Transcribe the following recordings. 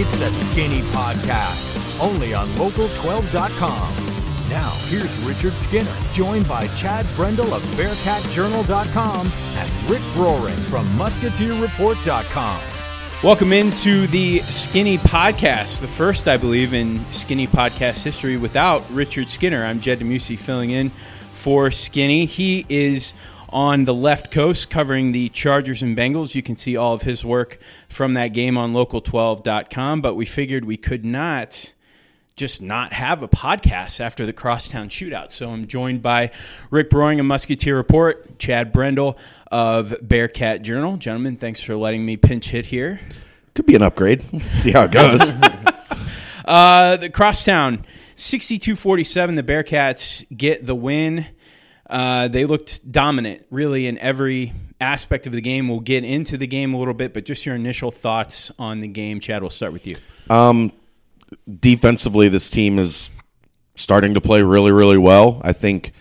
It's the Skinny Podcast, only on Local12.com. Now, here's Richard Skinner, joined by Chad Brendel of BearcatJournal.com and Rick Broering from MusketeerReport.com. Welcome into the Skinny Podcast, the first, I believe, in Skinny Podcast history without Richard Skinner. I'm Jed DeMuesy filling in for Skinny. He is on the left coast covering the Chargers and Bengals. You can see all of his work from that game on local12.com, but we figured we could not just not have a podcast after the crosstown shootout. So I'm joined by Rick Broering of Musketeer Report, Chad Brendel of Bearcat Journal. Gentlemen, thanks for letting me pinch hit here. Could be an upgrade. See how it goes. uh, the crosstown 62-47 the Bearcats get the win. Uh, they looked dominant really in every aspect of the game. We'll get into the game a little bit, but just your initial thoughts on the game. Chad, we'll start with you. Um, defensively, this team is starting to play really, really well. I think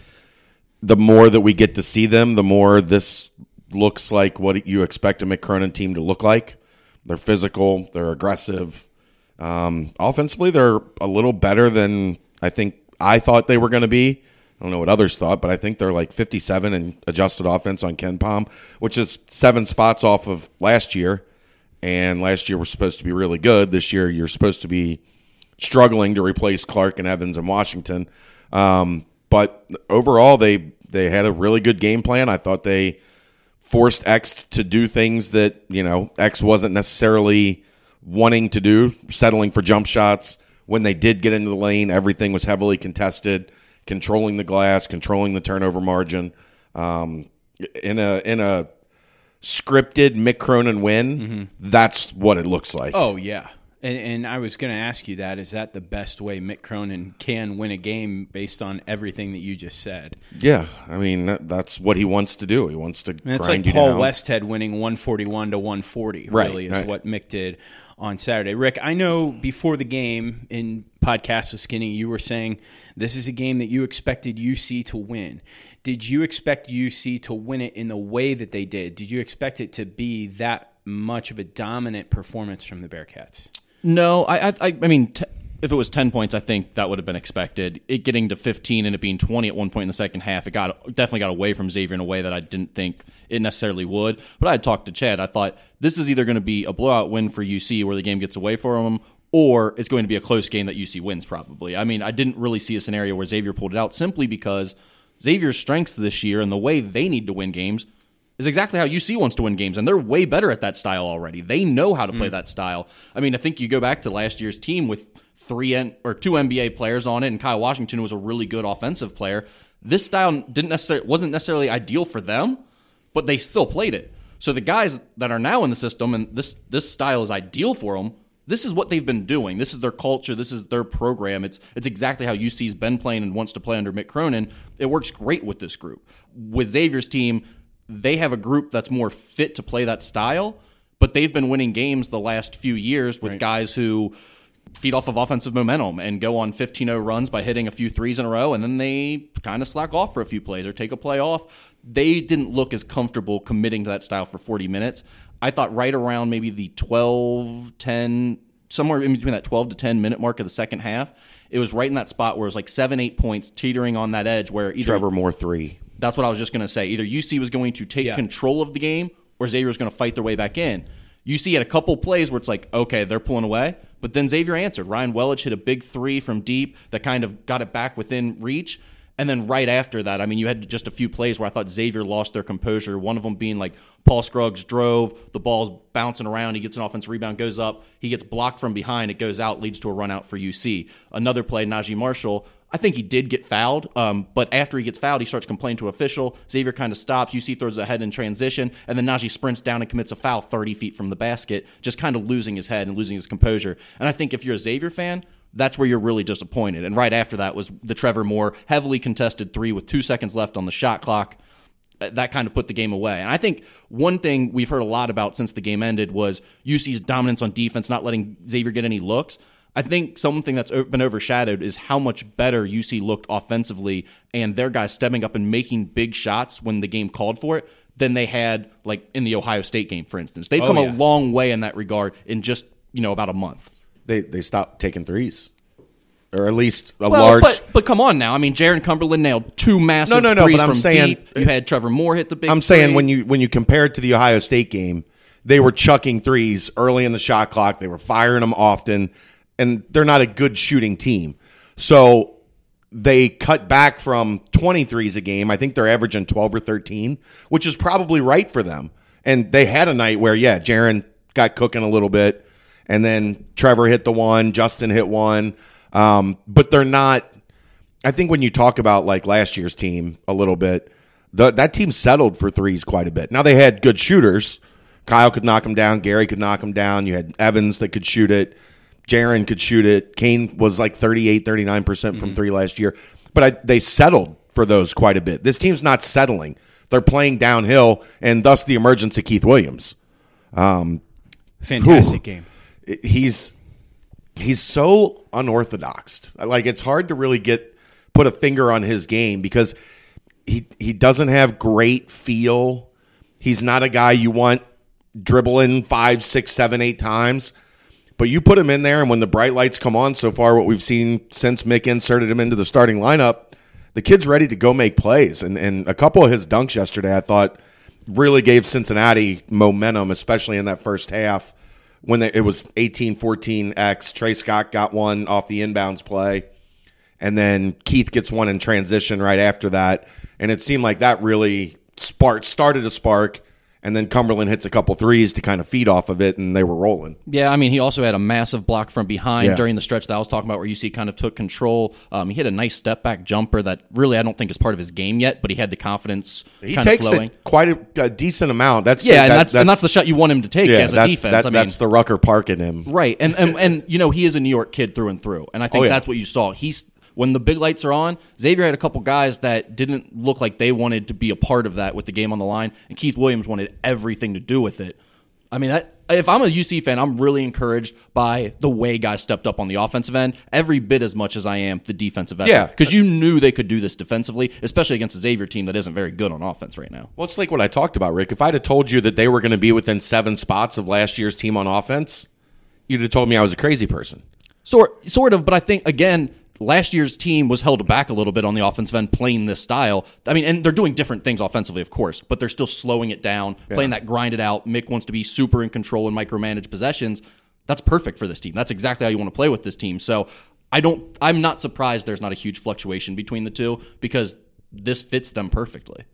the more that we get to see them, the more this looks like what you expect a Mick Cronin team to look like. They're physical, they're aggressive. Um, offensively, they're a little better than I think I thought they were going to be. I don't know what others thought, but I think they're like 57 in adjusted offense on KenPom, which is seven spots off of last year. And last year was supposed to be really good. This year, you're supposed to be struggling to replace Clark and Evans and Washington. Um, but overall, they they had a really good game plan. I thought they forced X to do things that you know X wasn't necessarily wanting to do, settling for jump shots. When they did get into the lane, everything was heavily contested, controlling the glass, controlling the turnover margin. Um, in a in a scripted Mick Cronin win, mm-hmm. that's what it looks like. Oh yeah, and, and, I was going to ask you that: is that the best way Mick Cronin can win a game based on everything that you just said? Yeah, I mean that, that's what he wants to do. He wants to. And it's like Paul down. Westhead winning one forty one to one forty. Right, really is right. what Mick did on Saturday. Rick, I know before the game in podcast with Skinny, you were saying this is a game that you expected UC to win. Did you expect UC to win it in the way that they did? Did you expect it to be that much of a dominant performance from the Bearcats? No, I, I, I mean, t- if it was 10 points, I think that would have been expected. It getting to 15 and it being 20 at one point in the second half, it got definitely got away from Xavier in a way that I didn't think it necessarily would. But I had talked to Chad. I thought this is either going to be a blowout win for UC where the game gets away from them, or it's going to be a close game that UC wins probably. I mean, I didn't really see a scenario where Xavier pulled it out simply because Xavier's strengths this year and the way they need to win games is exactly how UC wants to win games, and they're way better at that style already. They know how to play mm. that style. I mean, I think you go back to last year's team with three N- or two NBA players on it, and Kyle Washington was a really good offensive player. This style didn't necessarily wasn't necessarily ideal for them, but they still played it. So the guys that are now in the system, and this this style is ideal for them. This is what they've been doing. This is their culture. This is their program. It's it's exactly how UC's been playing and wants to play under Mick Cronin. It works great with this group. With Xavier's team, they have a group that's more fit to play that style, but they've been winning games the last few years with right. guys who feed off of offensive momentum and go on 15-0 runs by hitting a few threes in a row and then they kind of slack off for a few plays or take a play off. They didn't look as comfortable committing to that style for 40 minutes. I thought right around maybe the 12 10 somewhere in between that 12 to 10 minute mark of the second half, it was right in that spot where it was like 7 8 points teetering on that edge where either Trevor Moore 3 that's what I was just going to say. Either UC was going to take yeah. control of the game or Xavier was going to fight their way back in. UC at a couple plays where it's like, okay, they're pulling away, but then Xavier answered. Ryan Welage hit a big three from deep that kind of got it back within reach. And then right after that, I mean, you had just a few plays where I thought Xavier lost their composure. One of them being like Paul Scruggs drove, the ball's bouncing around, he gets an offensive rebound, goes up, he gets blocked from behind, it goes out, leads to a run out for UC. Another play, Naji Marshall I think he did get fouled, um, but after he gets fouled, he starts complaining to official. Xavier kind of stops. UC throws ahead in transition, and then Naji sprints down and commits a foul 30 feet from the basket, just kind of losing his head and losing his composure. And I think if you're a Xavier fan, that's where you're really disappointed. And right after that was the Trevor Moore heavily contested three with two seconds left on the shot clock. That kind of put the game away. And I think one thing we've heard a lot about since the game ended was UC's dominance on defense, not letting Xavier get any looks. I think something that's been overshadowed is how much better UC looked offensively and their guys stepping up and making big shots when the game called for it than they had like in the Ohio State game, for instance. They've oh, come yeah. a long way in that regard in just, you know, about a month. they they stopped taking threes, or at least a Well, large. but but come on now. I mean, Jaron Cumberland nailed two massive No, no, no, threes but I'm from saying- deep. You had Trevor Moore hit the big. I'm saying when you when you compare it to the Ohio State game, they were chucking threes early in the shot clock. They were firing them often, and they're not a good shooting team. So they cut back from 23s a game. I think they're averaging 12 or 13, which is probably right for them. And they had a night where, yeah, Jaron got cooking a little bit, and then Trevor hit the one, Justin hit one. Um, but they're not. I think when you talk about like last year's team a little bit, the, that team settled for threes quite a bit. Now they had good shooters. Kyle could knock them down. Gary could knock them down. You had Evans that could shoot it. Jaron could shoot it. Kane was like 38, 39% from mhm. three last year. But I, they settled for those quite a bit. This team's not settling. They're playing downhill, and thus the emergence of Keith Williams. Um, Fantastic game. He's he's so unorthodox. Like it's hard to really get put a finger on his game because he he doesn't have great feel. He's not a guy you want dribbling five, six, seven, eight times. But you put him in there, and when the bright lights come on, so far what we've seen since Mick inserted him into the starting lineup, the kid's ready to go make plays. And and a couple of his dunks yesterday, I thought, really gave Cincinnati momentum, especially in that first half when they, it was 18-14x. Tre Scott got one off the inbounds play, and then Keith gets one in transition right after that, and it seemed like that really spark started a spark. And then Cumberland hits a couple threes to kind of feed off of it, and they were rolling. Yeah, I mean, he also had a massive block from behind Yeah. during the stretch that I was talking about, where UC kind of took control. Um, he hit a nice step back jumper that really I don't think is part of his game yet, but he had the confidence He kind takes of flowing. it quite a, a decent amount. That's Yeah, and that- that's, and that's the shot you want him to take yeah, as a that- defense. that- I mean, that's the Rucker Park in him. Right, and, and and you know he is a New York kid through and through, and I think Oh, yeah. that's what you saw. He's when the big lights are on. Xavier had a couple guys that didn't look like they wanted to be a part of that with the game on the line, and Keith Williams wanted everything to do with it. I mean, that, if I'm a UC fan, I'm really encouraged by the way guys stepped up on the offensive end, every bit as much as I am the defensive end. Yeah. because you knew they could do this defensively, especially against a Xavier team that isn't very good on offense right now. Well, it's like what I talked about, Rick. If I'd have told you that they were going to be within seven spots of last year's team on offense, you'd have told me I was a crazy person. Sort, sort of, but I think again, last year's team was held back a little bit on the offensive end, playing this style. I mean, and they're doing different things offensively, of course, but they're still slowing it down, playing that grinded out. Mick wants to be super in control and micromanage possessions. That's perfect for this team. That's exactly how you want to play with this team. So I don't. I'm not surprised there's not a huge fluctuation between the two because this fits them perfectly.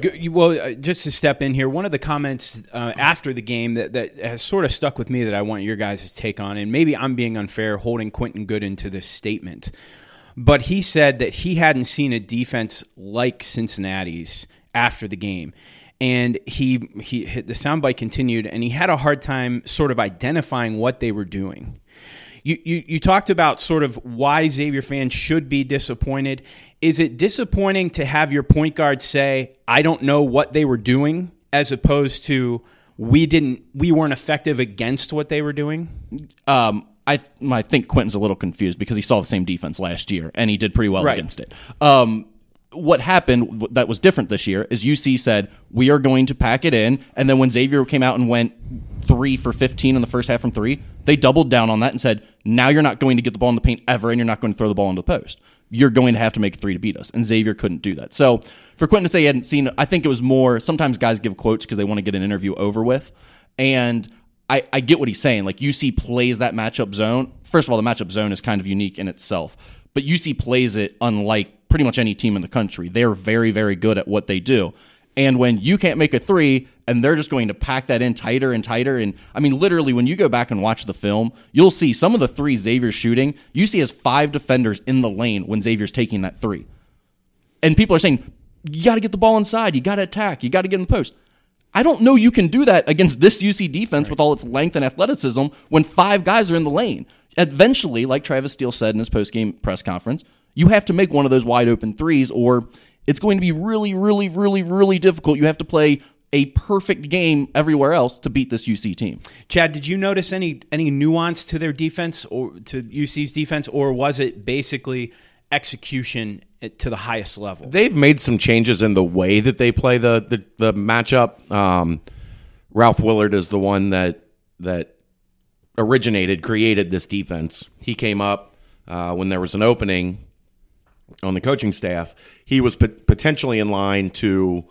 G- Well, uh, just to step in here, one of the comments uh, after the game that, that has sort of stuck with me that I want your guys' take on, and maybe I'm being unfair holding Quentin Goodin to this statement, but he said that he hadn't seen a defense like Cincinnati's after the game. And he, he the soundbite continued, and he had a hard time sort of identifying what they were doing. You, you, you talked about sort of why Xavier fans should be disappointed. Is it disappointing to have your point guard say, I don't know what they were doing, as opposed to we didn't we weren't effective against what they were doing? Um, I I think Quentin's a little confused because he saw the same defense last year and he did pretty well Right. against it. Um, what happened that was different this year is UC said we are going to pack it in, and then when Xavier came out and went three for fifteen in the first half from three, they doubled down on that and said, now you're not going to get the ball in the paint ever, and you're not going to throw the ball into the post. You're going to have to make a three to beat us, and Xavier couldn't do that. So for Quentin to say he hadn't seen, I think it was more. Sometimes guys give quotes because they want to get an interview over with, and I, I get what he's saying. Like UC plays that matchup zone. First of all, the matchup zone is kind of unique in itself, but UC plays it unlike pretty much any team in the country. They're very, very good at what they do. And when you can't make a three and they're just going to pack that in tighter and tighter, and I mean, literally, when you go back and watch the film, you'll see some of the three Xavier's shooting. UC has five defenders in the lane when Xavier's taking that three. And people are saying, you got to get the ball inside. You got to attack. You got to get in the post. I don't know you can do that against this UC defense with all its length and athleticism when five guys are in the lane. Eventually, like Travis Steele said in his post-game press conference, you have to make one of those wide open threes or it's going to be really, really, really, really difficult. You have to play a perfect game everywhere else to beat this UC team. Chad, did you notice any any nuance to their defense or to UC's defense, or was it basically execution to the highest level? They've made some changes in the way that they play the the, the matchup. Um, Ralph Willard is the one that that originated, created this defense. He came up uh, when there was an opening on the coaching staff. He was pot- potentially in line to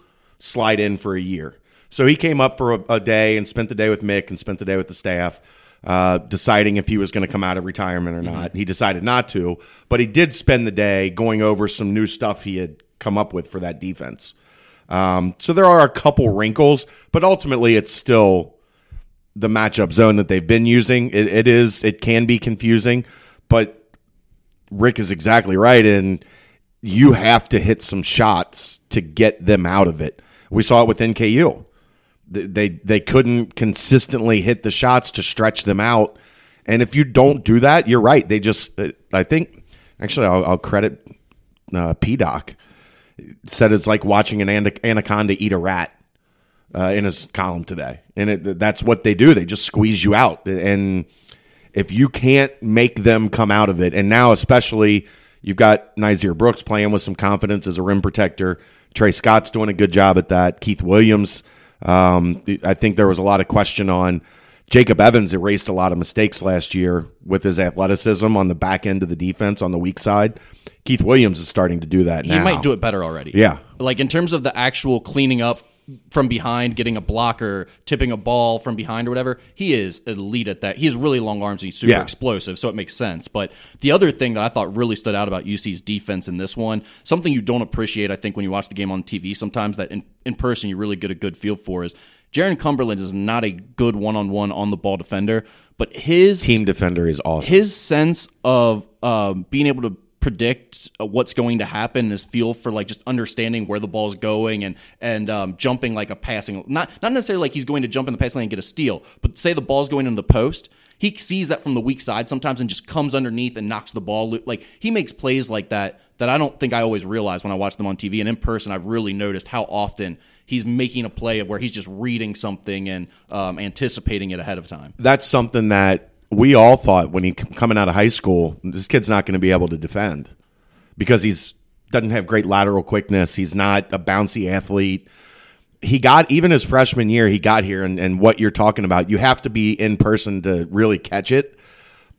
slide in for a year. So he came up for a, a day and spent the day with Mick and spent the day with the staff, uh, deciding if he was going to come out of retirement or not. He decided not to, but he did spend the day going over some new stuff he had come up with for that defense. Um, so there are a couple wrinkles, but ultimately it's still the matchup zone that they've been using. It, it is it can be confusing, but Rick is exactly right, and you have to hit some shots to get them out of it. We saw it with NKU. They they, couldn't consistently hit the shots to stretch them out, and if you don't do that, you're right. They just I think actually I'll, I'll credit uh, P Doc said it's like watching an anaconda eat a rat uh, in his column today, and it, that's what they do. They just squeeze you out, and if you can't make them come out of it, and now especially you've got Nysier Brooks playing with some confidence as a rim protector. Tre Scott's doing a good job at that. Keith Williams, um, I think there was a lot of question on. Jacob Evans erased a lot of mistakes last year with his athleticism on the back end of the defense on the weak side. Keith Williams is starting to do that He now. might do it better already. Yeah. Like in terms of the actual cleaning up from behind, getting a blocker, tipping a ball from behind or whatever, he is elite at that. He has really long arms and he's super Yeah. explosive, so it makes sense. But the other thing that I thought really stood out about UC's defense in this one, something you don't appreciate, I think, when you watch the game on TV sometimes that in, in person you really get a good feel for is Jaron Cumberland is not a good one on one on the ball defender, but his Team defender is awesome. his sense of um, being able to predict uh, what's going to happen, is feel for like just understanding where the ball's going and and um, jumping like a passing, not not necessarily like he's going to jump in the passing lane and get a steal, but say the ball's going into the post. He sees that from the weak side sometimes and just comes underneath and knocks the ball. Like he makes plays like that that I don't think I always realize when I watch them on TV and in person. I've really noticed how often he's making a play of where he's just reading something and um, anticipating it ahead of time. that's something that we all thought when he coming out of high school, this kid's not going to be able to defend because he's doesn't have great lateral quickness. He's not a bouncy athlete. He got even his freshman year, he got here, and, and what you're talking about, you have to be in person to really catch it.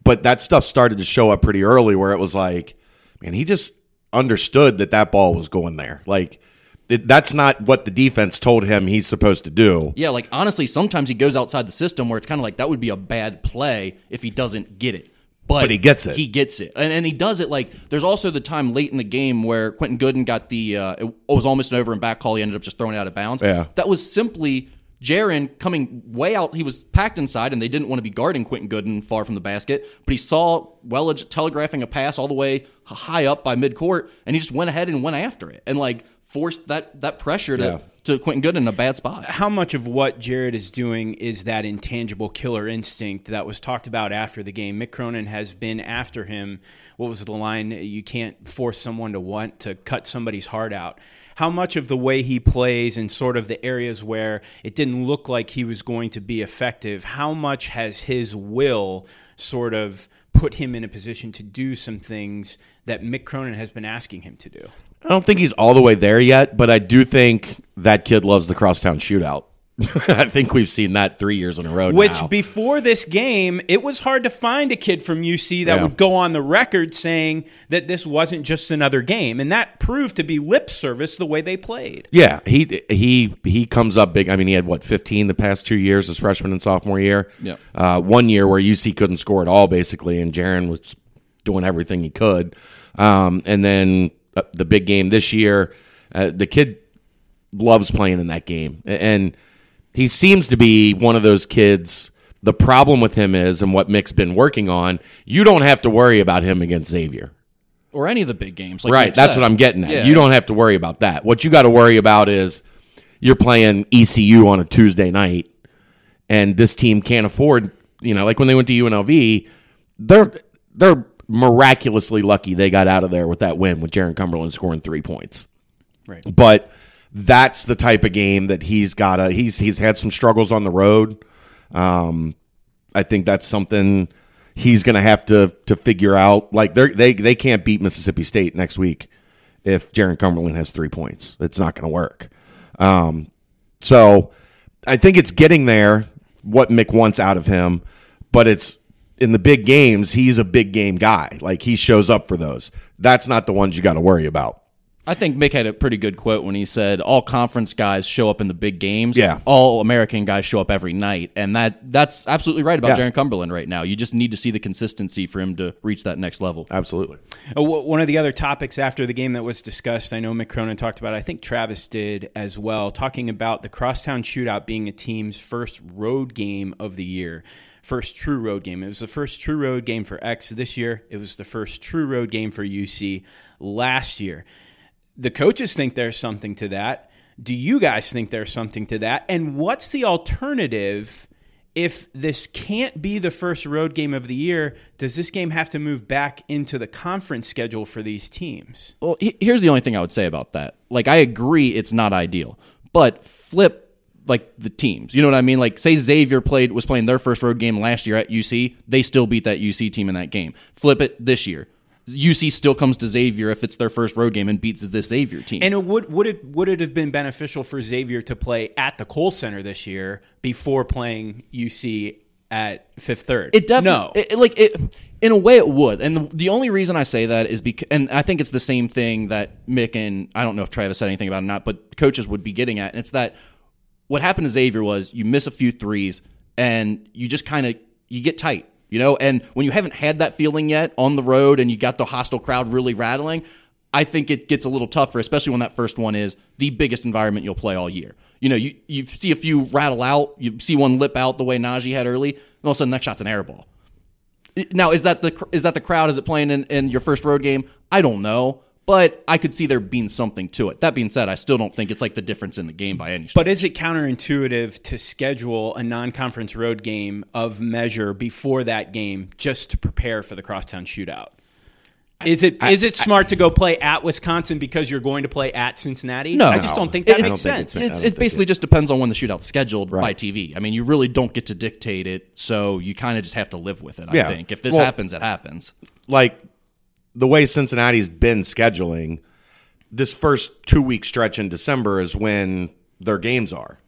But that stuff started to show up pretty early, where it was like, man, he just understood that that ball was going there. Like it, that's not what the defense told him he's supposed to do. Yeah, like honestly, sometimes he goes outside the system where it's kind of like that would be a bad play if he doesn't get it. But, But he gets it. He gets it, and, and he does it. Like there's also the time late in the game where Quentin Goodin got the uh, it was almost an over and back call. He ended up just throwing it out of bounds. Yeah. that was simply Jaron coming way out. He was packed inside, and they didn't want to be guarding Quentin Goodin far from the basket. But he saw Welage telegraphing a pass all the way high up by midcourt, and he just went ahead and went after it, and like forced that that pressure to Yeah. to Quentin Goodin a bad spot. how much of what Jared is doing is that intangible killer instinct that was talked about after the game? Mick Cronin has been after him. What was the line? You can't force someone to want to cut somebody's heart out. How much of the way he plays and sort of the areas where it didn't look like he was going to be effective, how much has his will sort of put him in a position to do some things that Mick Cronin has been asking him to do? I don't think he's all the way there yet, but I do think that kid loves the crosstown shootout. I think we've seen that three years in a row. Which now. before this game, it was hard to find a kid from UC that Yeah. would go on the record saying that this wasn't just another game, and that proved to be lip service the way they played. yeah, he he he comes up big. I mean, he had what fifteen the past two years, his freshman and sophomore year. Yep. Uh, one year where UC couldn't score at all, basically, and Jaron was doing everything he could. Um, and then the big game this year, uh, the kid loves playing in that game, and he seems to be one of those kids. The problem with him is, and what Mick's been working on, you don't have to worry about him against Xavier. or any of the big games. Like right, that's said. what I'm getting at. Yeah. You don't have to worry about that. What you got to worry about is you're playing ECU on a Tuesday night, and this team can't afford. You know, like when they went to UNLV, they're they're miraculously lucky they got out of there with that win with Jaron Cumberland scoring three points. Right. But that's the type of game that he's got to. He's he's had some struggles on the road. Um, I think that's something he's going to have to to figure out. Like they they they can't beat Mississippi State next week if Jaron Cumberland has three points. It's not going to work. Um, so I think it's getting there what Mick wants out of him. but it's in the big games. He's a big game guy. Like he shows up for those. That's not the ones you got to worry about. I think Mick had a pretty good quote when he said, "All conference guys show up in the big games. Yeah. all American guys show up every night." And that that's absolutely right about Yeah. Jaron Cumberland right now. You just need to see the consistency for him to reach that next level. Absolutely. Uh, One of the other topics after the game that was discussed, I know Mick Cronin talked about it, I think Travis did as well, talking about the Crosstown Shootout being a team's first road game of the year. First true road game. It was the first true road game for X this year. It was the first true road game for UC last year. The coaches think there's something to that. Do you guys think there's something to that? And what's the alternative if this can't be the first road game of the year? Does this game have to move back into the conference schedule for these teams? Well, here's the only thing I would say about that. Like, I agree it's not ideal, but flip like the teams. You know what I mean? Like, say Xavier played was playing their first road game last year at UC, they still beat that UC team in that game. Flip it this year. UC still comes to Xavier if it's their first road game and beats this Xavier team. And it would would it would it have been beneficial for Xavier to play at the Kohl Center this year before playing UC at Fifth Third? It definitely, no. it, it- like it, in a way, it would. And the, the only reason I say that is because, and I think it's the same thing that Mick and I don't know if Travis said anything about it or not, but coaches would be getting at. And it's that what happened to Xavier was you miss a few threes and you just kind of you get tight, you know. And when you haven't had that feeling yet on the road and you got the hostile crowd really rattling, I think it gets a little tougher, especially when that first one is the biggest environment you'll play all year. You know, you, you see a few rattle out, you see one lip out the way Naji had early, and all of a sudden next shot's an air ball. Now, is that the is that the crowd? Is it playing in, in your first road game? I don't know, but I could see there being something to it. That being said, I still don't think it's like the difference in the game by any stretch. But is it counterintuitive to schedule a non-conference road game of measure before that game just to prepare for the crosstown shootout? Is it is it smart to go play at Wisconsin because you're going to play at Cincinnati? No. I just don't think that I makes don't think sense. it's- it's, it basically it- just depends on when the shootout's scheduled by TV. I mean, you really don't get to dictate it, so you kind of just have to live with it. I Yeah. think if this Well- happens, it happens. like the way Cincinnati's been scheduling, this first two week stretch in December is when their games are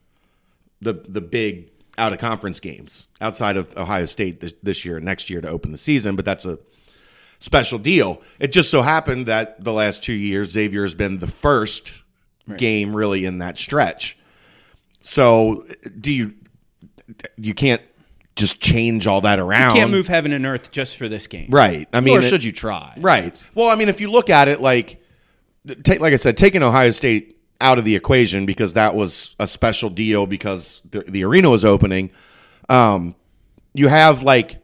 the the big out of conference games outside of Ohio State this, this year, next year to open the season. But that's a special deal. It just so happened that the last two years Xavier has been the first game really in that stretch. So do you you can't just change all that around? You can't move heaven and earth just for this game. right. I mean, or it- should you try? Right. Well, I mean, if you look at it like, take, like I said, taking Ohio State out of the equation because that was a special deal because the, the arena was opening. Um, you have like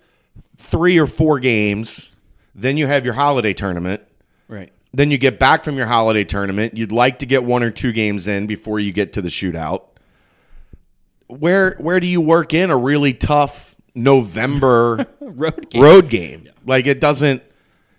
three or four games, then you have your holiday tournament. Right. Then you get back from your holiday tournament. You'd like to get one or two games in before you get to the shootout. Where where do you work in a really tough November Road game. road game. Like it doesn't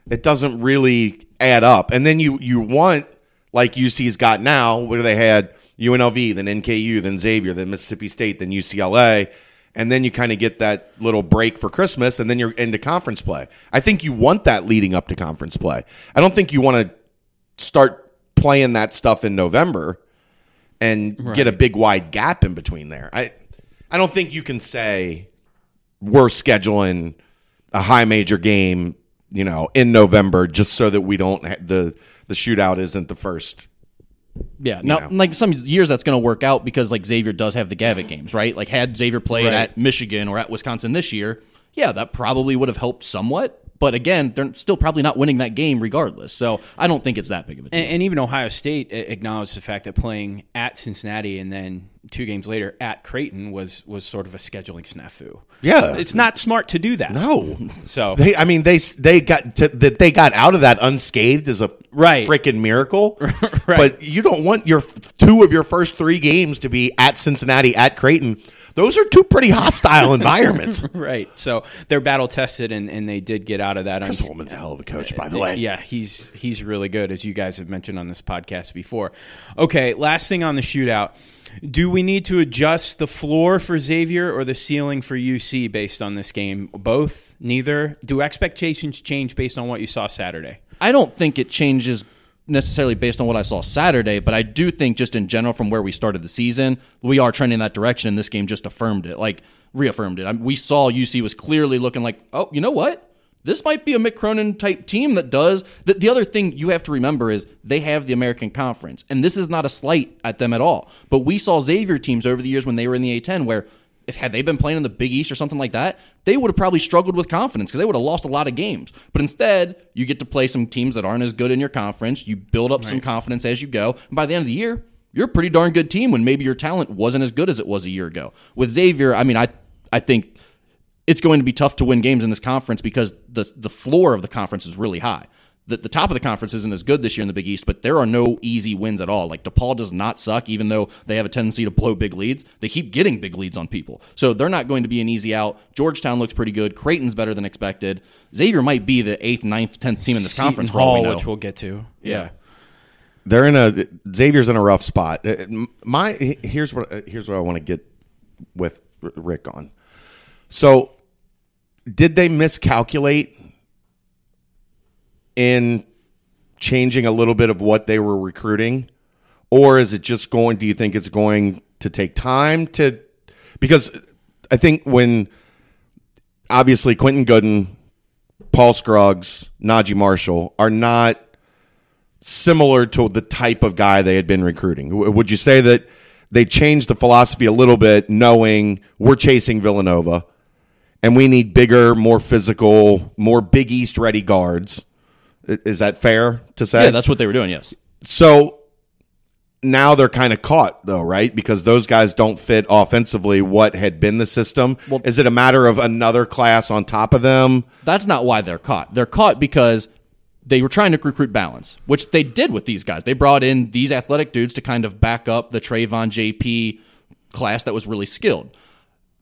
it doesn't really add up. And then you you want like UC's got now, where they had UNLV, then NKU, then Xavier, then Mississippi State, then UCLA, and then you kind of get that little break for Christmas, and then you're into conference play. I think you want that leading up to conference play. I don't think you want to start playing that stuff in November and get a big wide gap in between there. I I don't think you can say we're scheduling a high major game, you know, in November just so that we don't ha- the the shootout isn't the first. Yeah. Now, know. like some years that's going to work out because like Xavier does have the Gavitt games, right? Like had Xavier played Right. at Michigan or at Wisconsin this year, yeah, that probably would have helped somewhat. But again, they're still probably not winning that game regardless. So I don't think it's that big of a deal. And, and even Ohio State acknowledged the fact that playing at Cincinnati and then two games later at Creighton was was sort of a scheduling snafu. Yeah. It's not smart to do that. No. So They I mean they they got to, that they got out of that unscathed is a Right. freaking miracle. Right. But you don't want your two of your first 3 games to be at Cincinnati at Creighton. Those are two pretty hostile environments. right. So they're battle tested and, and they did get out of that. Chris uns- Holman's a hell of a coach, by the way. Yeah, he's he's really good, as you guys have mentioned on this podcast before. Okay, last thing on the shootout. Do we need to adjust the floor for Xavier or the ceiling for UC based on this game? Both? Neither? Do expectations change based on what you saw Saturday? I don't think it changes necessarily based on what I saw Saturday, but I do think just in general from where we started the season, we are trending in that direction, and this game just affirmed it. Like reaffirmed it. I mean, we saw UC was clearly looking like, oh, you know what? This might be a Mick Cronin type team that does. The, the other thing you have to remember is they have the American Conference, and this is not a slight at them at all. But we saw Xavier teams over the years when they were in the A10 where if had they been playing in the Big East or something like that, they would have probably struggled with confidence because they would have lost a lot of games. But instead, you get to play some teams that aren't as good in your conference. You build up some confidence as you go, and by the end of the year, you're a pretty darn good team. When maybe your talent wasn't as good as it was a year ago. With Xavier, I mean, I I think it's going to be tough to win games in this conference because the the floor of the conference is really high. The, the top of the conference isn't as good this year in the Big East, but there are no easy wins at all. Like DePaul does not suck, even though they have a tendency to blow big leads. They keep getting big leads on people, so they're not going to be an easy out. Georgetown looks pretty good. Creighton's better than expected. Xavier might be the eighth, ninth, tenth team in this Seton conference. for all we Hall, which we'll get to. yeah. they're in a Xavier's in a rough spot. Uh, My here's what uh, here's what I want to get with Rick on. So, did they miscalculate in changing a little bit of what they were recruiting, or is it just going? Do you think it's going to take time to? Because I think when obviously Quentin Goodin, Paul Scruggs, Naji Marshall are not similar to the type of guy they had been recruiting. Would you say that they changed the philosophy a little bit, knowing we're chasing Villanova and we need bigger, more physical, more Big East ready guards? Is that fair to say? Yeah, that's what they were doing. Yes. so now they're kind of caught though, right? Because those guys don't fit offensively what had been the system. Well, Is it a matter of another class on top of them? That's not why they're caught. They're caught because they were trying to recruit balance, which they did with these guys. They brought in these athletic dudes to kind of back up the Trevon JP class that was really skilled.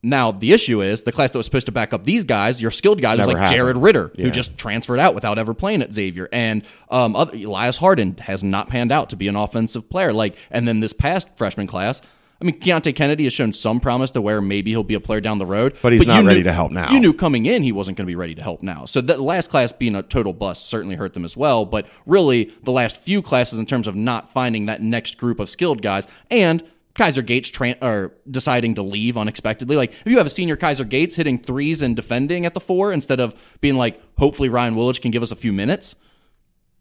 Now the issue is the class that was supposed to back up these guys, your skilled guys, was Never like happened. Jared Ritter, Yeah. who just transferred out without ever playing at Xavier, and um, other, Elias Harden has not panned out to be an offensive player. Like, and then this past freshman class, I mean, Keontae Kennedy has shown some promise to where maybe he'll be a player down the road, But he's you not ready knew- to help now. You knew coming in he wasn't going to be ready to help now. So the last class being a total bust certainly hurt them as well. But really, the last few classes in terms of not finding that next group of skilled guys and Kaiser Gates tran or deciding to leave unexpectedly. Like if you have a senior Kaiser Gates hitting threes and defending at the four instead of being like, hopefully Ryan Welage can give us a few minutes.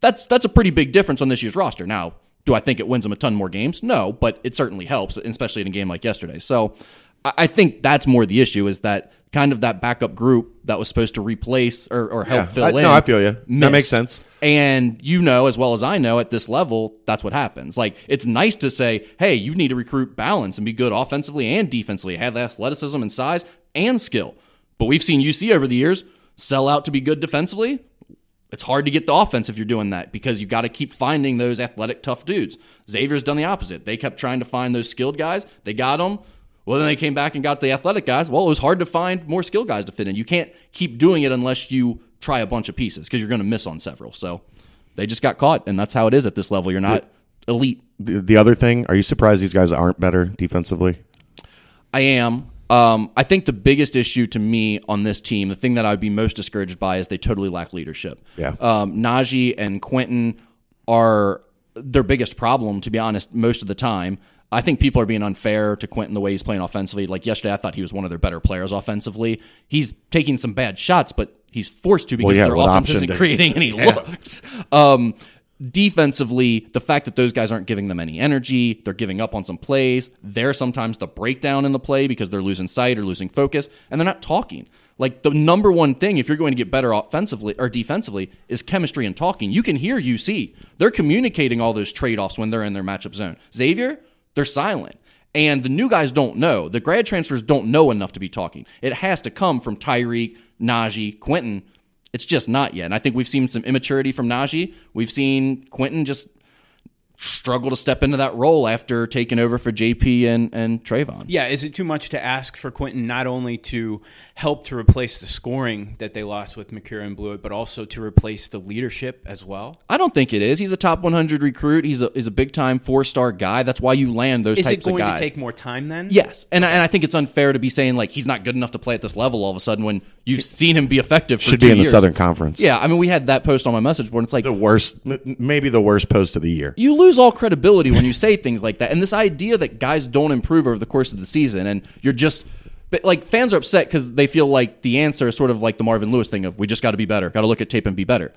That's that's a pretty big difference on this year's roster. Now, do I think it wins them a ton more games? No, but it certainly helps, especially in a game like yesterday. So I think that's more the issue is that kind of that backup group that was supposed to replace or, or help Yeah. fill I- in. no, I feel you. That makes sense. And you know as well as I know at this level, that's what happens. Like it's nice to say, hey, you need to recruit balance and be good offensively and defensively, have athleticism and size and skill. But we've seen UC over the years sell out to be good defensively. It's hard to get the offense if you're doing that because you've got to keep finding those athletic, tough dudes. Xavier's done the opposite. They kept trying to find those skilled guys. They got them. Well, then they came back and got the athletic guys. Well, it was hard to find more skill guys to fit in. You can't keep doing it unless you try a bunch of pieces because you're going to miss on several. So they just got caught, and that's how it is at this level. You're not elite. The, the other thing, are you surprised these guys aren't better defensively? I am. Um, I think the biggest issue to me on this team, the thing that I would be most discouraged by, is they totally lack leadership. Yeah. Um, Naji and Quentin are their biggest problem, to be honest, most of the time. I think people are being unfair to Quentin the way he's playing offensively. Like yesterday, I thought he was one of their better players offensively. He's taking some bad shots, but he's forced to because yeah, their offense isn't did- creating any looks. Um, defensively, the fact that those guys aren't giving them any energy, they're giving up on some plays. They're sometimes the breakdown in the play because they're losing sight or losing focus, and they're not talking. Like the number one thing, if you're going to get better offensively or defensively, is chemistry and talking. You can hear UC. They're communicating all those trade offs when they're in their matchup zone. Xavier, they're silent. And the new guys don't know. The grad transfers don't know enough to be talking. It has to come from Tyrique, Naji, Quentin. It's just not yet. And I think we've seen some immaturity from Naji. We've seen Quentin just struggle to step into that role after taking over for JP and, and Trevon. Yeah, is it too much to ask for Quentin not only to help to replace the scoring that they lost with Macura and Bluiett, but also to replace the leadership as well? I don't think it is. He's a top 100 recruit. He's a, he's a big time four star guy. That's why you land those Is types it going to take more time then? Yes, and I, and I think it's unfair to be saying like he's not good enough to play at this level all of a sudden when you've seen him be effective. For Should two be in the. Southern Conference. Yeah, I mean we had that post on my message board. It's like the worst, maybe the worst post of the year. you lose all credibility when you say things like that. And this idea that guys don't improve over the course of the season and you're just but like fans are upset because they feel like the answer is sort of like the Marvin Lewis thing of we just got to be better, got to look at tape and be better.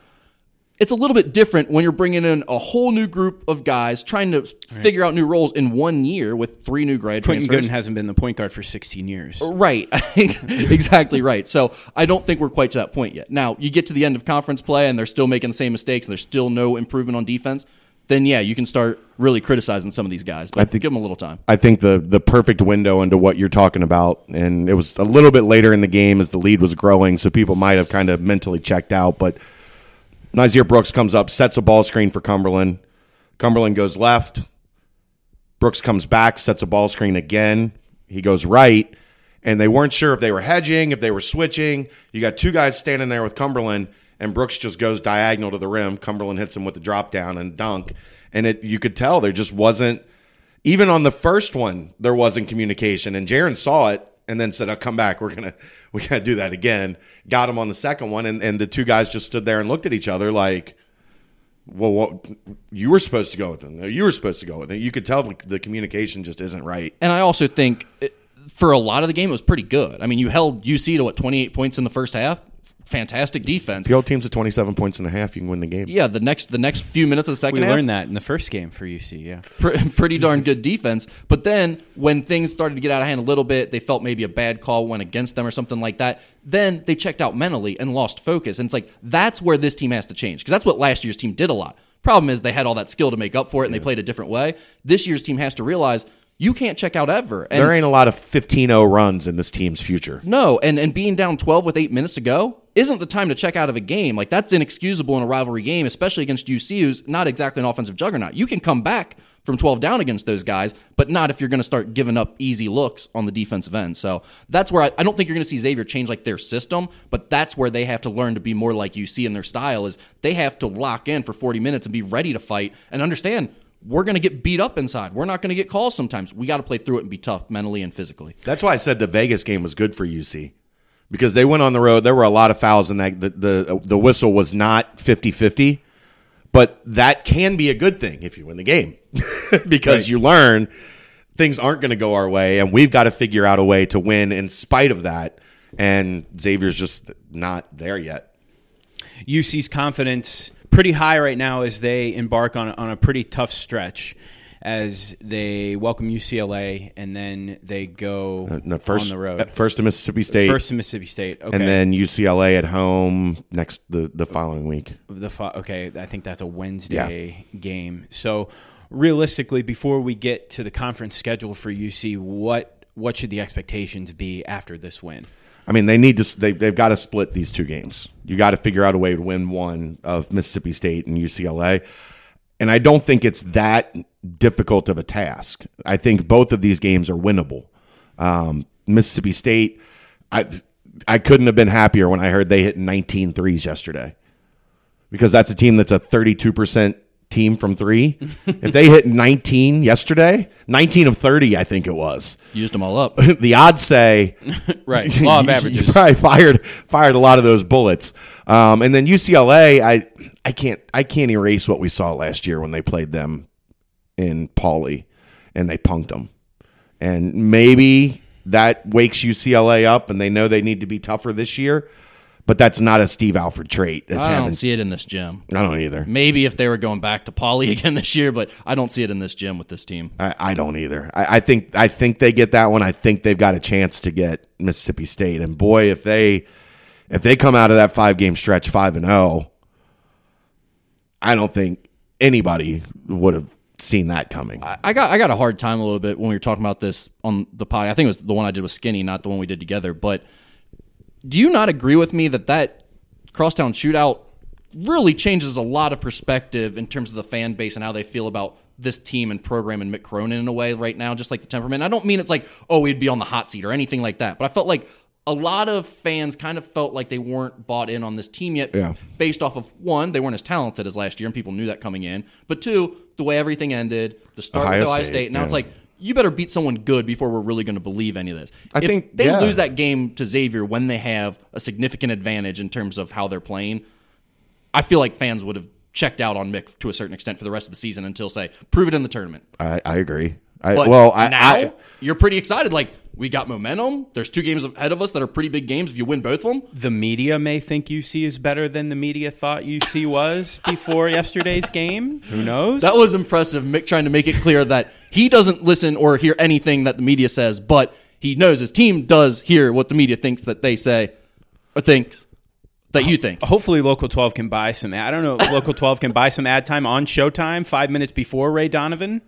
It's a little bit different when you're bringing in a whole new group of guys trying to figure out new roles in one year with three new grad Quentin transfers. Goodin hasn't been the point guard for 16 years. Right. exactly right. So I don't think we're quite to that point yet. Now, you get to the end of conference play and they're still making the same mistakes and there's still no improvement on defense, then yeah, you can start really criticizing some of these guys. But give them a little time. I think the the perfect window into what you're talking about, and it was a little bit later in the game as the lead was growing, so people might have kind of mentally checked out. But Nysier Brooks comes up, sets a ball screen for Cumberland. Cumberland goes left. Brooks comes back, sets a ball screen again. He goes right, and they weren't sure if they were hedging, if they were switching. You got two guys standing there with Cumberland, and Brooks just goes diagonal to the rim. Cumberland hits him with the drop down and dunk, and it you could tell there just wasn't even on the first one there wasn't communication, and Jaron saw it and then said, "I'll come back. We're gonna we gotta do that again." Got him on the second one, and and the two guys just stood there and looked at each other like well, what, you were supposed to go with them. You were supposed to go with them. You could tell the, the communication just isn't right. And I also think it, for a lot of the game, it was pretty good. I mean, you held UC to what, 28 points in the first half? Fantastic defense. The old team's at 27 points and a half. You can win the game. Yeah, the next the next few minutes of the second We half, learned that in the first game for UC, yeah. pr- pretty darn good defense. But then when things started to get out of hand a little bit, they felt maybe a bad call went against them or something like that. Then they checked out mentally and lost focus. And it's like that's where this team has to change because that's what last year's team did a lot. Problem is they had all that skill to make up for it and they played a different way. This year's team has to realize you can't check out ever. And There ain't a lot of 15-0 runs in this team's future. no, and and being down 12 with 8 minutes to go isn't the time to check out of a game. Like that's inexcusable in a rivalry game, especially against UC who's not exactly an offensive juggernaut. You can come back from 12 down against those guys, but not if you're going to start giving up easy looks on the defensive end. So that's where I, I don't think you're going to see Xavier change like their system, but that's where they have to learn to be more like UC in their style is they have to lock in for 40 minutes and be ready to fight and understand we're going to get beat up inside. We're not going to get calls sometimes. We got to play through it and be tough mentally and physically. That's why I said the Vegas game was good for UC because they went on the road. There were a lot of fouls in that. The the, the whistle was not 50-50, but that can be a good thing if you win the game because you learn things aren't going to go our way, and we've got to figure out a way to win in spite of that. And Xavier's just not there yet. UC's confidence pretty high right now as they embark on, on a pretty tough stretch as they welcome UCLA and then they go Uh, No, first, on the road. first to Mississippi State, First to Mississippi State. Okay. and then UCLA at home next the the following week. the fo- okay, I think that's a Wednesday game. So realistically, before we get to the conference schedule for UC, what what should the expectations be after this win? I mean, they need to. They, they've got to split these two games. You got to figure out a way to win one of Mississippi State and UCLA. And I don't think it's that difficult of a task. I think both of these games are winnable. Um, Mississippi State, I I couldn't have been happier when I heard they hit 19 threes yesterday because that's a team that's a 32% team from three. if they hit 19 yesterday, 19 of 30, I think it was. Used them all up. The odds say Right, law of averages. You probably fired fired a lot of those bullets. Um, and then UCLA, I I can't I can't erase what we saw last year when they played them in Pauley and they punked them. And maybe that wakes UCLA up and they know they need to be tougher this year. But that's not a Steve Alford trait. as I don't see it in this gym. I don't either. Maybe if they were going back to Pauley again this year, but I don't see it in this gym with this team. I, I don't either. I, I think I think they get that one. I think they've got a chance to get Mississippi State. And boy, if they if they come out of that five game stretch five and zero, I don't think anybody would have seen that coming. I got I got a hard time a little bit when we were talking about this on the pod. I think it was the one I did with Skinny, not the one we did together. But do you not agree with me that that crosstown shootout really changes a lot of perspective in terms of the fan base and how they feel about this team and program and Mick Cronin in a way right now, just like the temperament. I don't mean it's like, oh, we'd be on the hot seat or anything like that, but I felt like a lot of fans kind of felt like they weren't bought in on this team yet Yeah. based off of one, they weren't as talented as last year and people knew that coming in, but two, the way everything ended, the start Ohio with Ohio State, State. Now it's like, you better beat someone good before we're really going to believe any of this. I if think- they yeah. lose that game to Xavier when they have a significant advantage in terms of how they're playing, I feel like fans would have checked out on Mick to a certain extent for the rest of the season until say prove it in the tournament. I, I agree. I, well, I, now I you're pretty excited. Like we got momentum. There's two games ahead of us that are pretty big games if you win both of them. The media may think UC is better than the media thought UC was before yesterday's game. Who knows? That was impressive. Mick trying to make it clear that he doesn't listen or hear anything that the media says, but he knows his team does hear what the media thinks that they say or thinks that you think. Hopefully, Local 12 can buy some. I don't know. if Local 12 can buy some ad time on Showtime five minutes before Ray Donovan,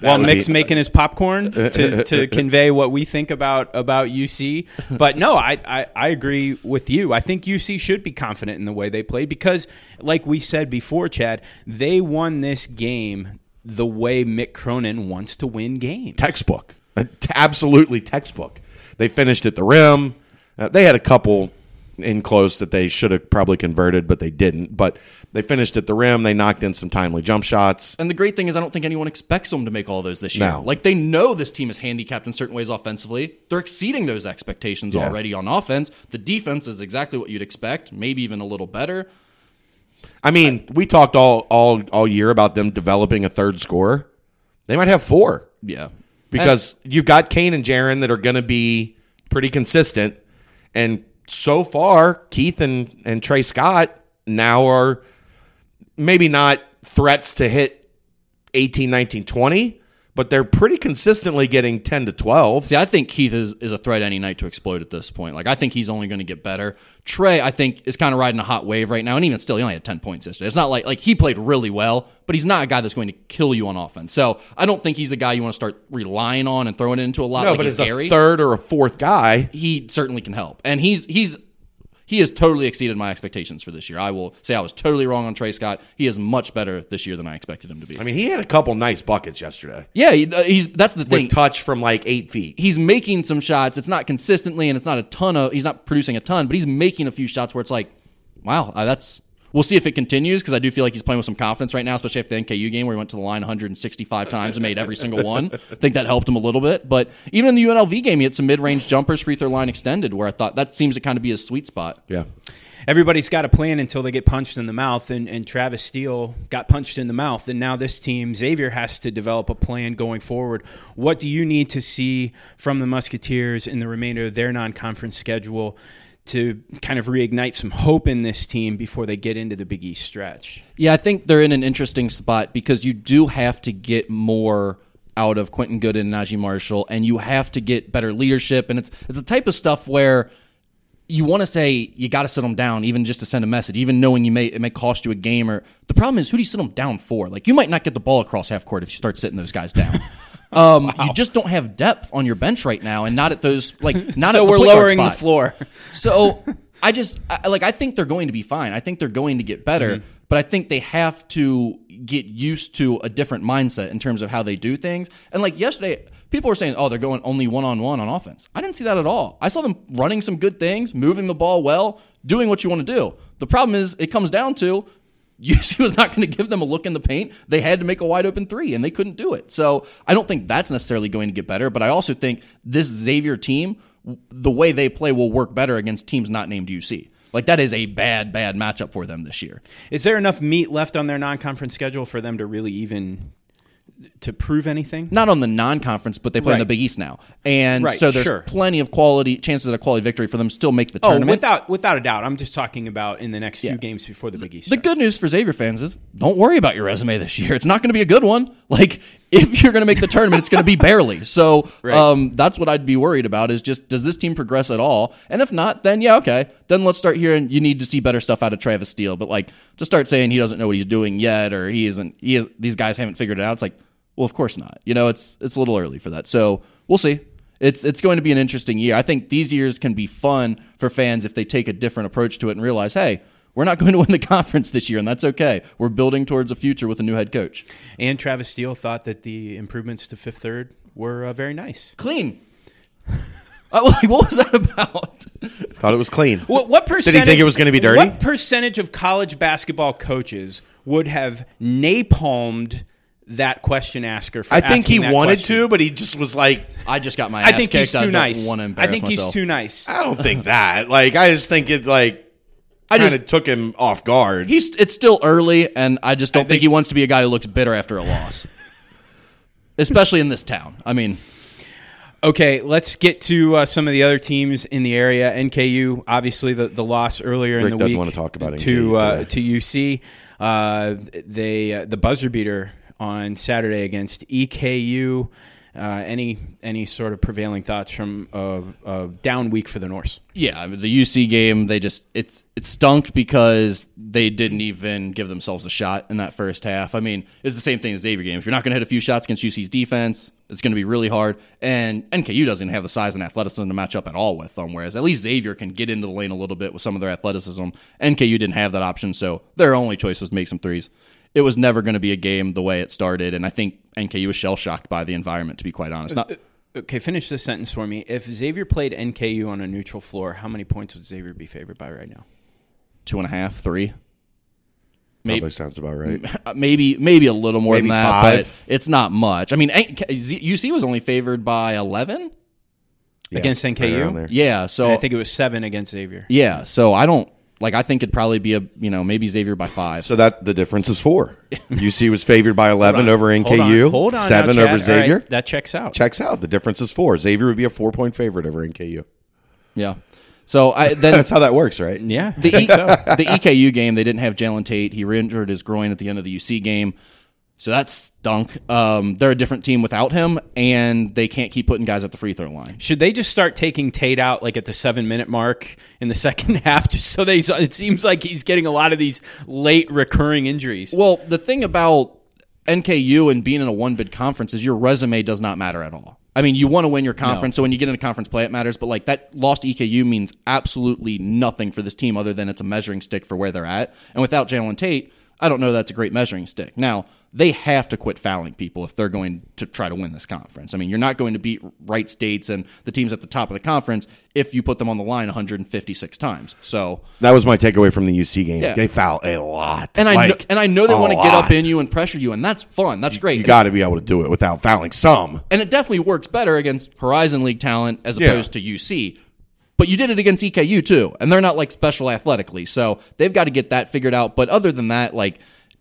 while Mick's be- making his popcorn to, to convey what we think about about UC. But no, I, I I agree with you. I think UC should be confident in the way they played because, like we said before, Chad, they won this game the way Mick Cronin wants to win games. textbook, absolutely textbook. They finished at the rim. Uh, they had a couple in close that they should have probably converted, but they didn't. But they finished at the rim. They knocked in some timely jump shots. And the great thing is, I don't think anyone expects them to make all those this year. No. Like they know this team is handicapped in certain ways offensively. They're exceeding those expectations Yeah. already on offense. The defense is exactly what you'd expect, maybe even a little better. I mean, we talked all all all year about them developing a third scorer. They might have four Yeah, because you've got Cane and Jarron that are going to be pretty consistent, and so far Keith and and Tre Scott now are maybe not threats to hit 18, 19, 20, but they're pretty consistently getting 10 to 12. See, I think Keith is, is a threat any night to explode at this point. Like, I think he's only going to get better. Tre, I think, is kind of riding a hot wave right now, and even still, he only had 10 points yesterday. It's not like, like he played really well, but he's not a guy that's going to kill you on offense. So I don't think he's a guy you want to start relying on and throwing into a lot No, like but he's as Gary. a third or a fourth guy, he certainly can help. And he's he's he has totally exceeded my expectations for this year. I will say I was totally wrong on Tre Scott. He is much better this year than I expected him to be. I mean, he had a couple nice buckets yesterday yeah, he, uh, he's that's the thing. with touch from like eight feet. he's making some shots. It's not consistently, and it's not a ton of. He's not producing a ton, but he's making a few shots where it's like, wow, uh, that's. We'll see if it continues because I do feel like he's playing with some confidence right now, especially after the NKU game where he went to the line 165 times and made every single one. I think that helped him a little bit. But even in the UNLV game, he had some mid-range jumpers, free throw line extended, where I thought that seems to kind of be his sweet spot. Yeah. everybody's got a plan until they get punched in the mouth, and, and Travis Steele got punched in the mouth, and now this team, Xavier, has to develop a plan going forward. What do you need to see from the Musketeers in the remainder of their non-conference schedule to kind of reignite some hope in this team before they get into the Big East stretch? Yeah, I think they're in an interesting spot because you do have to get more out of Quentin Good and Naji Marshall, and you have to get better leadership. And it's it's the type of stuff where you want to say you got to sit them down, even just to send a message, even knowing you may it may cost you a game. Or the problem is, who do you sit them down for? Like you might not get the ball across half court if you start sitting those guys down. Um, You just don't have depth on your bench right now, and not at those like not. at so the we're lowering the floor. So I just I, like I think they're going to be fine. I think they're going to get better, but I think they have to get used to a different mindset in terms of how they do things. And like yesterday, people were saying, "Oh, they're going only one on one on offense." I didn't see that at all. I saw them running some good things, moving the ball well, doing what you want to do. The problem is, it comes down to UC was not going to give them a look in the paint. They had to make a wide open three, and they couldn't do it. So I don't think that's necessarily going to get better. But I also think this Xavier team, the way they play, will work better against teams not named UC. Like that is a bad, bad matchup for them this year. Is there enough meat left on their non-conference schedule for them to really even to prove anything? Not on the non-conference, but they play in the Big East now, and Right, so there's sure. plenty of quality chances at a quality victory for them still make the Oh, tournament. without without a doubt. I'm just talking about in the next few Yeah. games before the Big East. The starts. good news for Xavier fans is don't worry about your resume this year. It's not going to be a good one. Like if you're going to make the tournament, it's going to be barely. So Right. um, that's what I'd be worried about is just does this team progress at all? And if not, then yeah, okay. Then let's start hearing you need to see better stuff out of Travis Steele. But like to start saying he doesn't know what he's doing yet or he isn't he is, these guys haven't figured it out. It's like well, of course not. You know, it's it's a little early for that. So we'll see. It's it's going to be an interesting year. I think these years can be fun for fans if they take a different approach to it and realize, hey, we're not going to win the conference this year, and that's okay. We're building towards a future with a new head coach. And Travis Steele thought that the improvements to fifth third were uh, very nice. Clean. Uh, like, what was that about? Thought it was clean. What, what percentage? think it was gonna be dirty? What percentage of college basketball coaches would have napalmed that question asker? For I think he that wanted question? to, but he just was like, I just got my. I think he's kicked. I too don't nice. Want to I think myself. he's too nice. I don't think that. Like, I just think it like I kind just of took him off guard. he's it's still early, and I just don't think, think- he wants to be a guy who looks bitter after a loss, especially in this town. I mean, Okay, let's get to uh, some of the other teams in the area. NKU, obviously, the, the loss earlier in Rick the doesn't week wanna talk about to uh, to UC. Uh, they uh, the buzzer beater on Saturday against EKU. Uh, any any sort of prevailing thoughts from a, a down week for the Norse? Yeah, I mean, the UC game, they just it's it stunk because they didn't even give themselves a shot in that first half. I mean, it's the same thing as Xavier game. If you're not going to hit a few shots against UC's defense, it's going to be really hard. And NKU doesn't have the size and athleticism to match up at all with them. Whereas at least Xavier can get into the lane a little bit with some of their athleticism. NKU didn't have that option, so their only choice was make some threes. It was never going to be a game the way it started, and I think NKU was shell shocked by the environment. To be quite honest, not Okay, finish this sentence for me. If Xavier played NKU on a neutral floor, how many points would Xavier be favored by right now? two and a half, three. Probably sounds about right. Uh, maybe maybe a little more Maybe than that, five. but it's not much. I mean, UC was only favored by eleven. Yeah, Against right NKU? around there. Yeah, so I think it was seven against Xavier. yeah, so I don't like. I think it'd probably be a you know maybe Xavier by five. So that the difference is four. UC was favored by eleven over NKU. Hold on, hold on seven Chad. over All right, Xavier. that checks out. Checks out. The difference is four. Xavier would be a four point favorite over NKU. yeah, so I then That's how that works, right? Yeah, the I e- think so. the EKU game they didn't have Jalen Tate. He re-injured his groin at the end of the UC game. So that stunk. Um, they're a different team without him, and they can't keep putting guys at the free throw line. Should they just start taking Tate out like at the seven minute mark in the second half, just so they? It seems like he's getting a lot of these late recurring injuries. Well, the thing about NKU and being in a one bid conference is your resume does not matter at all. I mean, you want to win your conference, so when you get into conference play, it matters. But like that lost EKU means absolutely nothing for this team other than it's a measuring stick for where they're at. And without Jalen Tate, I don't know that's a great measuring stick. Now they have to quit fouling people if they're going to try to win this conference. I mean, you're not going to beat Wright States and the teams at the top of the conference if you put them on the line 156 times. So That was my takeaway from the UC game. Yeah. They foul a lot. and I know, and I know they want to get up in you and pressure you, and that's fun. That's great. You And- got to be able to do it without fouling some. and it definitely works better against Horizon League talent as Yeah. opposed to UC. But you did it against EKU too, and they're not like special athletically, so they've got to get that figured out. But other than that, like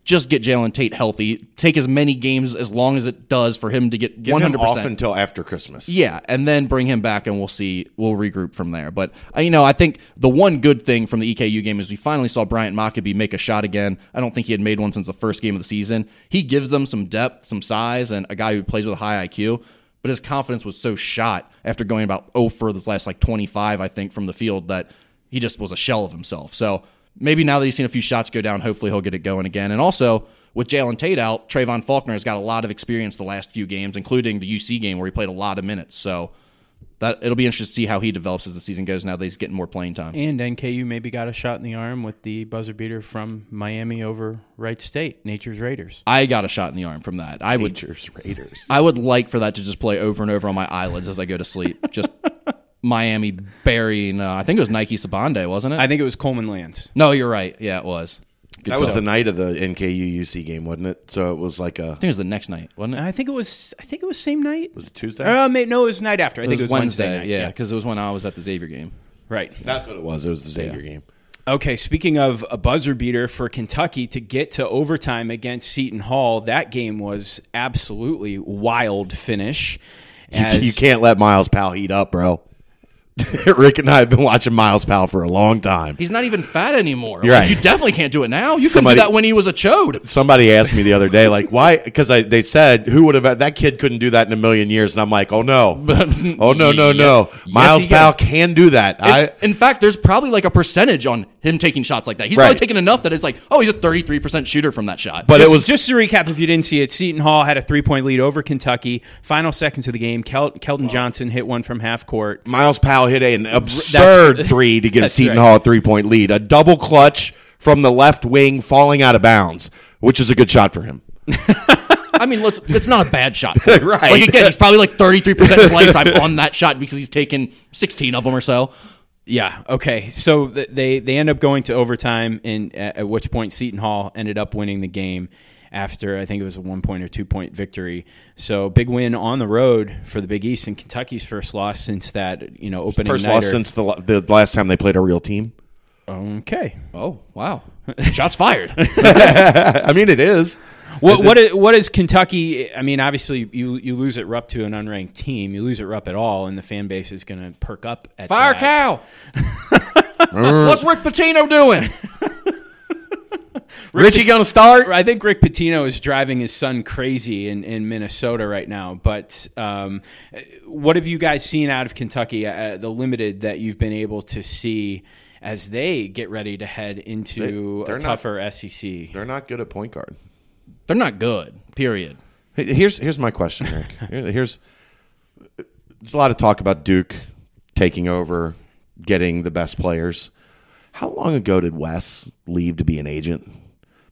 just get Jalen Tate healthy, take as many games as long as it does for him to get one hundred off percent. until after Christmas. Yeah, and then bring him back, and we'll see. We'll regroup from there. But uh, you know, I think the one good thing from the EKU game is we finally saw Bryant Maccabee make a shot again. I don't think he had made one since the first game of the season. He gives them some depth, some size, and a guy who plays with a high IQ. But his confidence was so shot after going about 0 for this last like 25, I think, from the field that he just was a shell of himself. So maybe now that he's seen a few shots go down, hopefully he'll get it going again. And also with Jalen Tate out, Trevon Faulkner has got a lot of experience the last few games, including the UC game where he played a lot of minutes. So that it'll be interesting to see how he develops as the season goes. Now that he's getting more playing time. And NKU maybe got a shot in the arm with the buzzer beater from Miami over Wright State, Nature's Raiders. I got a shot in the arm from that. I would, Nature's Raiders. I would like for that to just play over and over on my eyelids as I go to sleep. Just Miami burying. Uh, I think it was Nike Sibande, wasn't it? I think it was Coleman Lands. no, you're right. Yeah, it was. Good That was the night of the NKU UC game, wasn't it? So it was like a I think it was the next night, wasn't it? I think it was. I think it was same night. was it Tuesday? Uh, may, no, it was night after. I It think was it was Wednesday, night. yeah, because it was when I was at the Xavier game. right. That's what it was. It was the Xavier game. Okay, speaking of a buzzer beater for Kentucky to get to overtime against Seton Hall, that game was absolutely wild finish. You, As- you can't let Myles Powell heat up, bro. Rick and I have been watching Myles Powell for a long time. He's not even fat anymore. You're Like, right. You definitely can't do it now. You Somebody- couldn't do that when he was a chode. Somebody asked me the other day, like, why? Because they said who would have that kid couldn't do that in a million years, and I'm like, oh no, oh no, no, no. Yes, Myles he can. Powell can do that. I in fact, there's probably like a percentage on him taking shots like that. He's Right. probably taking enough that it's like, oh, he's a 33% shooter from that shot. but just, it was just to recap, if you didn't see it, Seton Hall had a three point lead over Kentucky. Final seconds of the game, Kel- Keldon Johnson hit one from half court. Myles Powell hit an absurd three to give that's Seton right. Hall a three point lead, a double clutch from the left wing falling out of bounds, which is a good shot for him. I mean, let's, it's not a bad shot. for him. Right. Like, again, he's probably like 33% of his lifetime on that shot because he's taken 16 of them or so. Yeah. Okay. So th- they they end up going to overtime, and at, at which point Seton Hall ended up winning the game after I think it was a one point or two point victory. So big win on the road for the Big East and Kentucky's first loss since that you know opening First nighter. loss since the, the last time they played a real team. Okay. Oh wow, shots fired. I mean, it is. What what is, what is Kentucky? I mean, obviously you you lose at Rupp to an unranked team. You lose at Rupp at all, and the fan base is going to perk up at Fire that. cow. What's Rick Pitino doing? Richie going to start? I think Rick Pitino is driving his son crazy in, in Minnesota right now. But um, what have you guys seen out of Kentucky? Uh, the limited that you've been able to see as they get ready to head into They- a they're not- tougher SEC. They're not good at point guard. They're not good. Period. Hey, Here's here's my question, Rick. Here's there's a lot of talk about Duke taking over, getting the best players. How long ago did Wes leave to be an agent?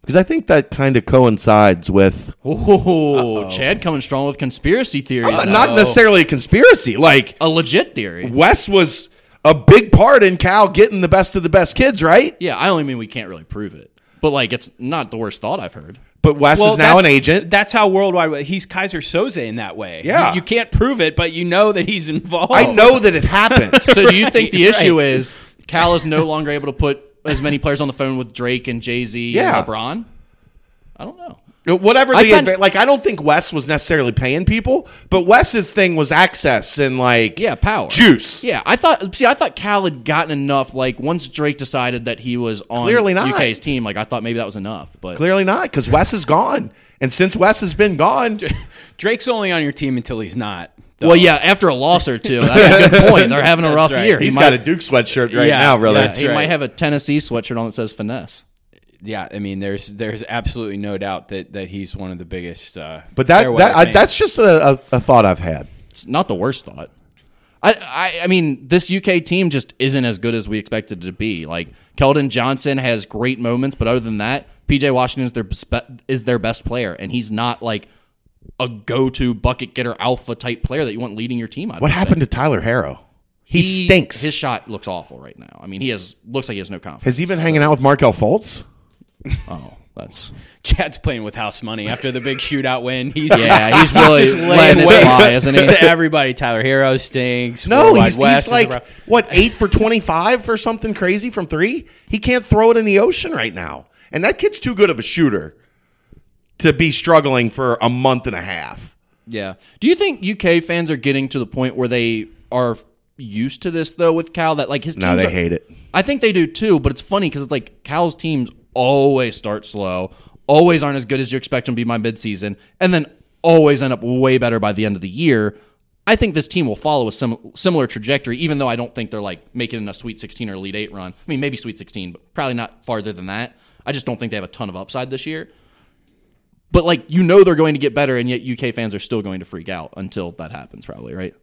Because I think that kind of coincides with Oh, Chad coming strong with conspiracy theories. not, not necessarily a conspiracy. Like a legit theory. Wes was a big part in Cal getting the best of the best kids, right? Yeah, I only mean we can't really prove it, but like it's not the worst thought I've heard. But Wes Well, is now an agent. That's how worldwide. He's Keyser Soze in that way. Yeah. you, you can't prove it, but you know that he's involved. I know that it happened. So do you think the Right. issue is Cal is no longer able to put as many players on the phone with Drake and Jay Z Yeah. and LeBron? I don't know. Uh, whatever the I kind- adva- like, I don't think Wes was necessarily paying people, but Wes's thing was access and like Yeah, power, juice. Yeah, I thought. See, I thought Cal had gotten enough. Like once Drake decided that he was on Clearly not. UK's team, like I thought maybe that was enough. But Clearly not, because Wes is gone, and since Wes has been gone, Drake's only on your team until he's not. though. well, yeah, after a loss or two, that's a good point. They're having a rough right. year. He he's might, got a Duke sweatshirt right Yeah, now, brother. yeah. He right. might have a Tennessee sweatshirt on that says finesse. yeah. I mean, there's there's absolutely no doubt that that he's one of the biggest. Uh, But that, that I, that's just a, a, a thought I've had. It's not the worst thought. I, I I mean, this UK team just isn't as good as we expected it to be. Like Keldon Johnson has great moments, but other than that, PJ Washington is their spe- is their best player, and he's not like a go to bucket getter alpha type player that you want leading your team. I What happened to Tyler Herro? He, He stinks. His shot looks awful right now. I mean, he has looks like he has no confidence. Has he been hanging out with Markelle Fultz? oh, that's Chad's playing with house money after the big shootout win. He's yeah. He's really just laying waste fly, isn't he? to everybody. Tyler Herro stinks. No, Worldwide he's, Wes he's like what eight for twenty five or something crazy from three. He can't throw it in the ocean right now, and that kid's too good of a shooter to be struggling for a month and a half. Yeah. Do you think UK fans are getting to the point where they are used to this though with Cal that like his No, teams they are- hate it. I think they do too, but it's funny because it's like Cal's teams always start slow, always aren't as good as you expect them to be by midseason, and then always end up way better by the end of the year. I think this team will follow a sim- similar trajectory, even though I don't think they're like making a Sweet 16 or Elite Eight run. I mean, maybe Sweet 16, but probably not farther than that. I just don't think they have a ton of upside this year. But like you know they're going to get better, and yet UK fans are still going to freak out until that happens, probably, right?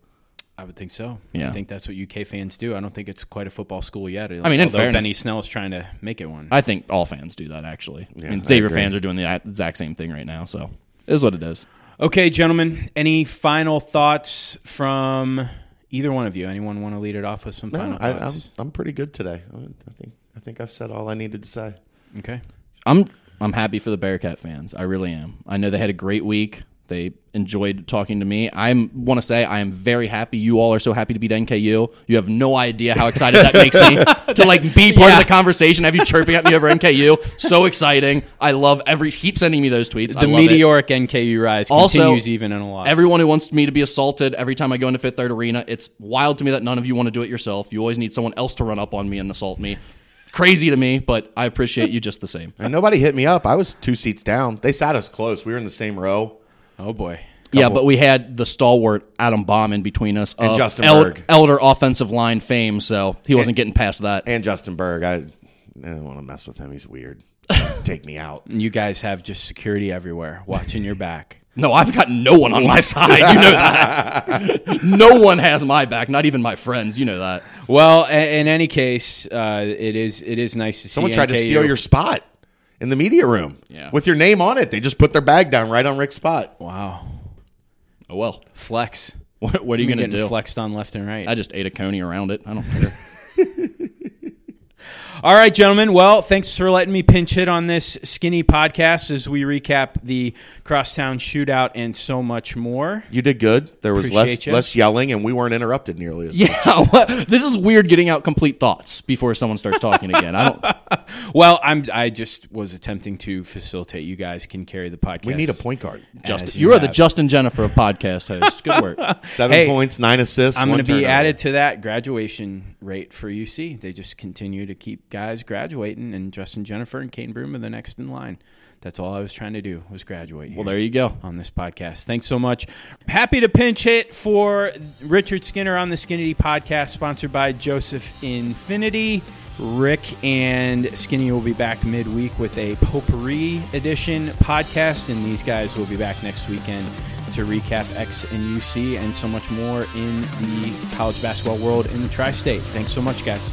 I would think so. Yeah. I think that's what UK fans do. I don't think it's quite a football school yet. I mean, in although fairness- Benny Snell's trying to make it one. I think all fans do that actually. I mean, Xavier agree. fans are doing the exact same thing right now, so it is what it is. Okay, gentlemen. Any final thoughts from either one of you? Anyone want to lead it off with some No, final I, I'm thoughts? I'm pretty good today. I I think I think I've said all I needed to say. okay. I'm I'm happy for the Bearcat fans. I really am. I know they had a great week. They enjoyed talking to me. I want to say I am very happy. You all are so happy to beat NKU. You have no idea how excited that makes me to like be part Yeah. of the conversation. Have you chirping at me over NKU? So exciting. I love every. Keep sending me those tweets. I The love it. meteoric NKU rise Also, continues even in a loss. Everyone who wants me to be assaulted every time I go into Fifth Third Arena, it's wild to me that none of you want to do it yourself. You always need someone else to run up on me and assault me. Crazy to me, but I appreciate you just the same. And nobody hit me up. I was two seats down. They sat us close. We were in the same row. oh boy. Yeah, but we had the stalwart Adam Baum in between us And of Justin el- Berg. elder offensive line fame, so he wasn't getting past that. And Justin Berg. I, I don't want to mess with him. He's weird. Take me out. And you guys have just security everywhere watching your back. No, I've got no one on my side. You know that. no one has my back, not even my friends. You know that. Well, a- in any case, uh, it is it is nice to see. Someone tried to NKU. steal your spot in the media room. Yeah. With your name on it. They just put their bag down right on Rick's spot. Wow, Oh well. flex. What, what are you You're going to getting do? flexed on left and right. I just ate a coney around it. I don't care. All right, gentlemen. Well, thanks for letting me pinch hit on this skinny podcast as we recap the crosstown shootout and so much more. You did good. There was Appreciate less ya. less yelling, and we weren't interrupted nearly as much. Yeah, this is weird getting out complete thoughts before someone starts talking again. I don't. Well, I'm I just was attempting to facilitate. You guys can carry the podcast. We need a point guard. Justin, you, you are the. Justin Jenifer of podcast hosts. Good work. Seven Hey, points, nine assists. I'm going to be turnover. added to that graduation rate for UC. They just continue to keep guys graduating, and Justin Jenifer and Cane Broome are the next in line. That's all I was trying to do was graduate. Well, there you go. on this podcast. Thanks so much. Happy to pinch hit for Richard Skinner on the Skinny podcast, sponsored by Joseph Infiniti. Rick and Skinny will be back midweek with a potpourri edition podcast, and these guys will be back next weekend to recap X and UC and so much more in the college basketball world in the tri state. Thanks so much, guys.